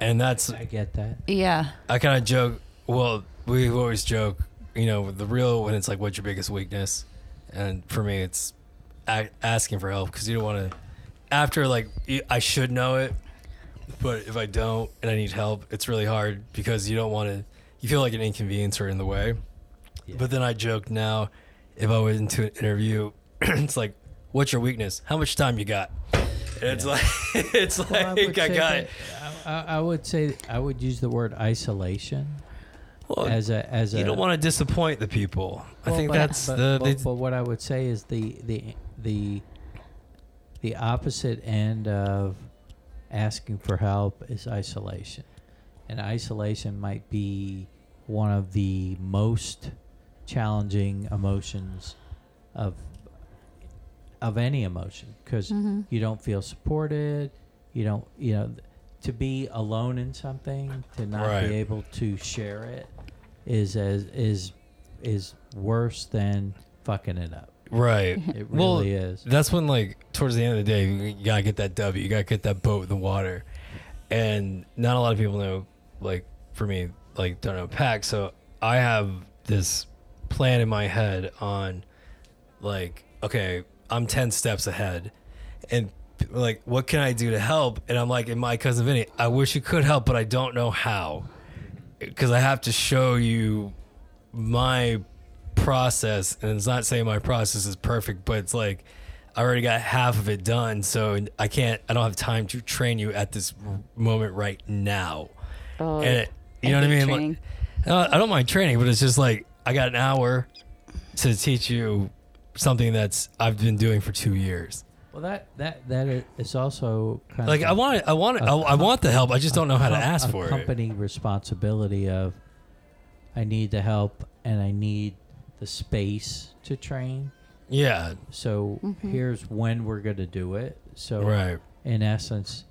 S1: and that's
S4: i get that
S3: Yeah.
S1: I kind of joke. Well, we always joke, you know, the real when it's like, what's your biggest weakness? And for me, it's a- asking for help because you don't want to. After like, I should know it, but if I don't and I need help, it's really hard because you don't want to. You feel like an inconvenience or in the way. But then I joke now, if I went into an interview, it's like, what's your weakness? How much time you got? And it's like, it's
S4: Well,
S1: like
S4: I
S1: I, got.
S4: that- I, I- I would say I would use the word isolation
S1: Well,
S4: as a as a
S1: you
S4: a.
S1: don't want to disappoint the people. I think
S4: but-
S1: that's
S4: but,
S1: the,
S4: But,
S1: the
S4: but what I would say is the the the the opposite end of asking for help is isolation, and isolation might be one of the most challenging emotions of of any emotion because mm-hmm. you don't feel supported you don't you know to be alone in something, to not
S1: Right.
S4: be able to share it, is as is is worse than fucking it up.
S1: Right.
S4: It
S1: Well,
S4: really is.
S1: That's when, like, towards the end of the day, you gotta get that W. You gotta get that boat in the water. And not a lot of people know, like, for me, like, don't know pack. So I have this plan in my head on, like, okay, I'm 10 steps ahead. And, like, what can I do to help? And I'm like, in my cousin Vinny, I wish you could help, but I don't know how. Because I have to show you my process and it's not saying my process is perfect but it's like i already got half of it done so i can't i don't have time to train you at this moment right now
S3: Oh,
S1: and it, you
S3: I
S1: know what i mean like, i don't mind training but it's just like i got an hour to teach you something that's i've been doing for two years
S4: Well, that that that i- also kind of
S1: like
S4: of
S1: i want it i want it I, I want the help i just don't know how to ask
S4: a
S1: for it
S4: company responsibility of I need the help and I need the space to train.
S1: yeah
S4: So mm-hmm. here's when we're going to do it. So
S1: right
S4: in essence,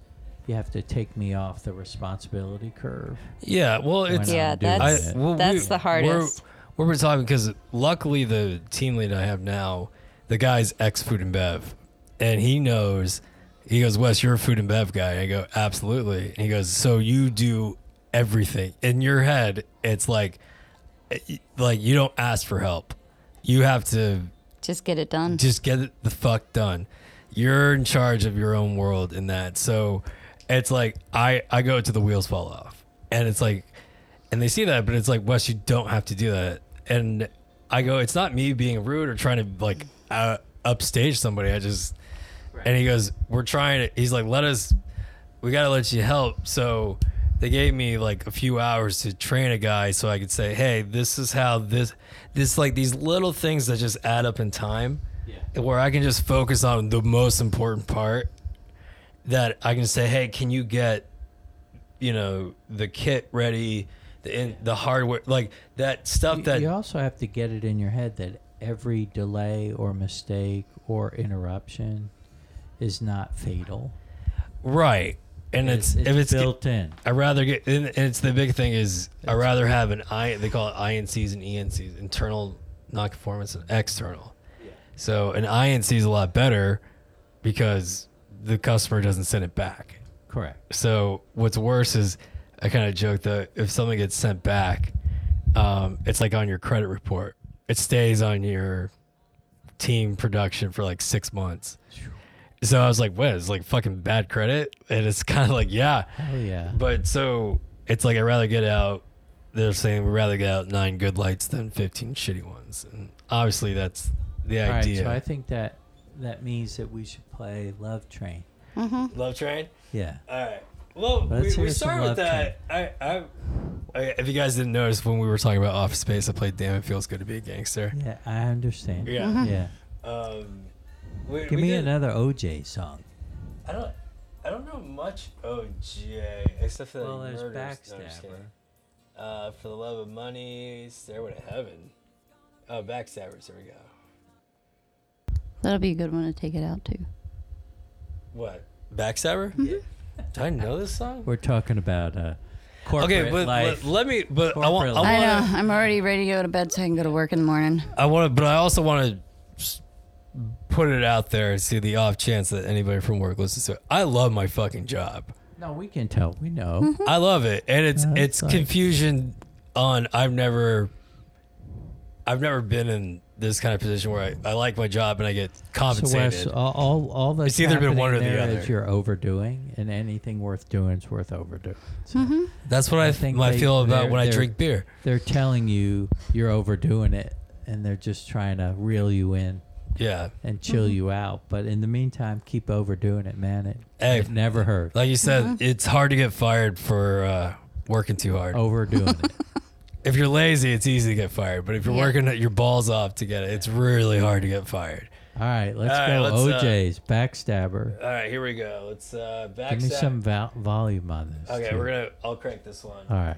S4: you have to take me off the responsibility curve.
S1: yeah well it's
S3: Yeah, that's-
S4: it.
S1: well,
S3: That's the hardest.
S1: We're, we're talking because luckily the team lead I have now, the guy's ex food and bev, and he knows. He goes, Wes, you're a food and bev guy. I go, absolutely. And he goes, so you do everything in your head. It's like, like you don't ask for help. You have to
S3: Just get it done.
S1: just get it the fuck done. You're in charge of your own world in that. So it's like I I go to the wheels fall off, and it's like, and they see that, but it's like Wes, you don't have to do that. And I go, it's not me being rude or trying to like uh, upstage somebody. I just, and he goes, we're trying to. He's like, let us. We gotta let you help. So they gave me like a few hours to train a guy so I could say, hey, this is how this this like these little things that just add up in time where I can just focus on the most important part that I can say, hey, can you get, you know, the kit ready, the in, the hardware, like that stuff
S4: You-
S1: that
S4: you also have to get it in your head that every delay or mistake or interruption is not fatal.
S1: right, and it's,
S4: it's,
S1: if it's
S4: built in.
S1: I rather get, and it's the big thing is I rather have an I they call it INCs and ENCs, internal non-conformance and external. So an INC is a lot better because the customer doesn't send it back.
S4: Correct.
S1: So what's worse is I kind of joke that if something gets sent back, um, it's like on your credit report. It stays on your team production for like six months. So I was like, what? It's like fucking bad credit? And it's kind of like, yeah.
S4: Oh yeah.
S1: But so it's like I'd rather get out. They're saying we'd rather get out nine good lights than 15 shitty ones. And obviously that's the
S4: All right.
S1: idea.
S4: So I think that that means that we should play Love Train.
S1: Love Train?
S4: Yeah.
S1: All right. Well,
S4: Let's
S1: we, we start with that. I, I, I, if you guys didn't notice when we were talking about Office Space, I played "Damn It Feels Good to Be a Gangster."
S4: Yeah, I understand.
S1: Yeah.
S4: Yeah.
S1: Um, we,
S4: Give
S1: we
S4: me
S1: did-
S4: another OJ song.
S1: I don't. I don't know much OJ except for that
S4: Well,
S1: he
S4: there's
S1: murders- no, I'm
S4: Backstabber.
S1: kidding. Uh, for the love of money, Stairway to Heaven. Oh, Backstabbers. Here we go.
S5: That'll be a good one to take it out to.
S1: What? Backstabber? Yeah. Do I know this song?
S4: We're talking about uh, corporate
S1: Okay, but
S4: life.
S1: let, let me. But I want.
S4: Corporate
S1: I
S5: I
S1: want
S5: know. I'm already ready to go to bed so I can go to work in the morning.
S1: I want to, but I also want to put it out there and see the off chance that anybody from work listens to it. I love my fucking job.
S4: no, we can tell. We know.
S5: Mm-hmm.
S1: I love it, and it's
S4: Yeah,
S1: it's
S4: that's nice.
S1: confusion on. I've never, I've never been in this kind of position where I, I like my job and I get compensated.
S4: Wes, all all, all that's
S1: It's either been one or the other.
S4: you're overdoing, and anything worth doing is worth overdoing. So
S5: Mm-hmm.
S1: That's what I,
S4: I
S1: think
S4: think
S1: I feel about when I drink beer.
S4: they're telling you you're overdoing it, and they're just trying to reel you in
S1: Yeah,
S4: and chill you out. But in the meantime, keep overdoing it, man. It,
S1: Hey.
S4: it never hurt.
S1: like you said,
S5: Mm-hmm.
S1: it's hard to get fired for uh, working too hard.
S4: Overdoing it.
S1: If you're lazy, it's easy to get fired. But if you're
S5: Yeah.
S1: working your balls off to get it, it's really hard to get fired.
S4: All right, let's
S1: All right,
S4: go.
S1: let's, uh,
S4: O'Jays backstabber.
S1: All right, here we go. Let's uh, back.
S4: Give me some val- volume on this.
S1: Okay,
S4: too.
S1: we're gonna. I'll crank this one.
S4: All right.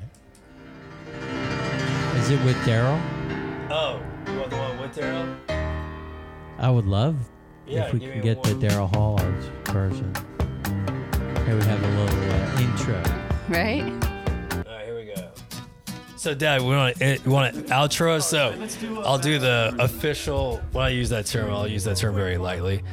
S4: Is it with Daryl?
S1: Oh, you want the one with Daryl?
S4: I would love
S1: Yeah,
S4: if we
S1: give
S4: can
S1: me
S4: get the. Daryl Hall version. Here we have a little uh, intro. intro.
S5: Right?
S1: All right, here we go. So, Dad, we want to you want an outro. So, I'll do the official. When I use that term, I'll use that term very lightly.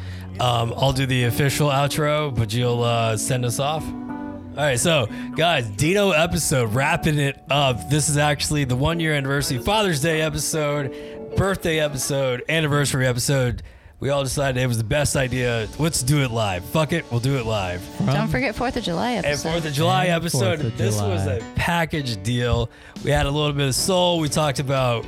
S1: Um, I'll do the official outro, but you'll uh, send us off. All right, so guys, Dino episode wrapping it up. This is actually the one year anniversary Father's Day episode, birthday episode, anniversary episode. We all decided it was the best idea. Let's do it live. Fuck it, we'll do it live.
S5: Don't forget 4th of July
S1: And
S5: episode.
S1: Fourth of July
S4: And
S1: episode.
S4: 4th of
S1: this was a package deal. We had a little bit of soul. We talked about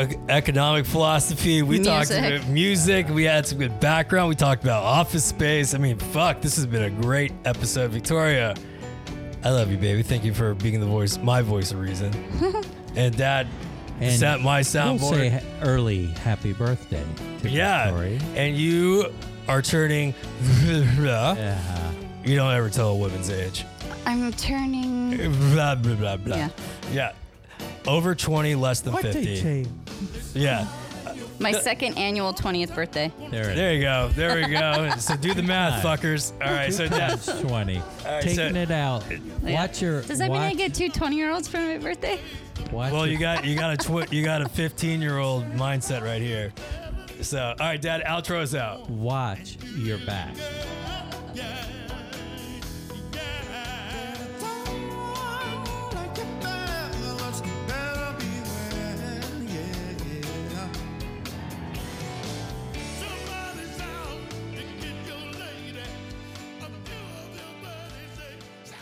S1: e- economic philosophy. We talked
S5: Music.
S1: about music. We had some good background. We talked about office space. I mean, fuck, this has been a great episode, Victoria. I love you, baby. Thank you for being the voice, my voice of reason. and Dad,
S4: And
S1: set my
S4: We'll
S1: soundboard.
S4: say early happy birthday to
S1: yeah,
S4: Victoria.
S1: and you are turning.
S4: Yeah.
S1: you don't ever tell a woman's age.
S5: I'm turning.
S1: blah blah blah blah.
S5: Yeah.
S1: Yeah. Over 20, less than 50. Yeah.
S5: My second annual 20th birthday.
S4: There it
S1: There you go. There we go. so do the math, fuckers. All right. So yeah.
S4: is. 20.
S1: right,
S4: Taking
S1: so-
S4: it out. Watch your.
S5: Does that mean I
S4: watch-
S5: get two 20 year olds for my birthday?
S4: Watch
S1: Well,
S4: your-
S1: you got you got a tw- you got a 15 year old mindset right here. So all right, Dad. Outro us out.
S4: watch your back.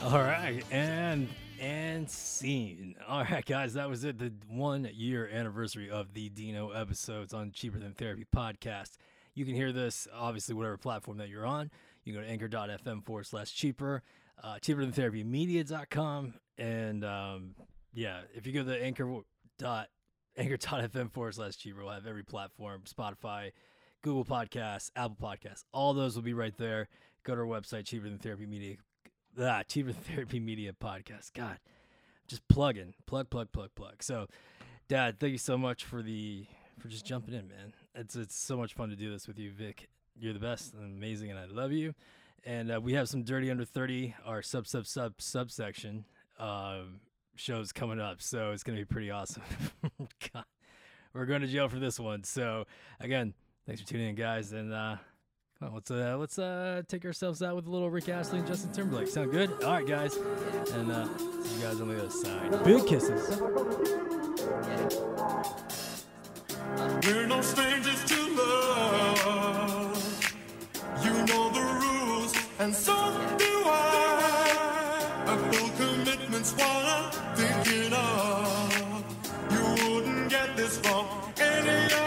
S1: All right, and and scene. All right, guys, that was it. The one year anniversary of the Dino episodes on Cheaper Than Therapy podcast. You can hear this obviously whatever platform that you're on. You can go to anchor.fm forward slash cheaper, uh, cheaper than therapy media.com. And um, yeah, if you go to anchor dot anchor.fm forward slash cheaper, we'll have every platform Spotify, Google Podcasts, Apple Podcasts. All those will be right there. Go to our website, cheaper than therapy media ah, Cheaper Therapy Media Podcast. God, just plugging, plug, plug, plug, plug. So, Dad, thank you so much for the for just jumping in, man. It's it's so much fun to do this with you, Vic. You're the best and amazing, and I love you. And uh, we have some Dirty Under Thirty, our sub sub sub subsection um, shows coming up, so it's gonna be pretty awesome. God, we're going to jail for this one. So, again, thanks for tuning in, guys, and. uh well, let's uh let's uh take ourselves out with a little Rick Astley and Justin Timberlake. Sound good? All right, guys, and uh, see you guys on the other side. Big kisses.
S6: We're no strangers to love. You know the rules, and so do I. A full commitment's what I'm thinking of. You wouldn't get this any other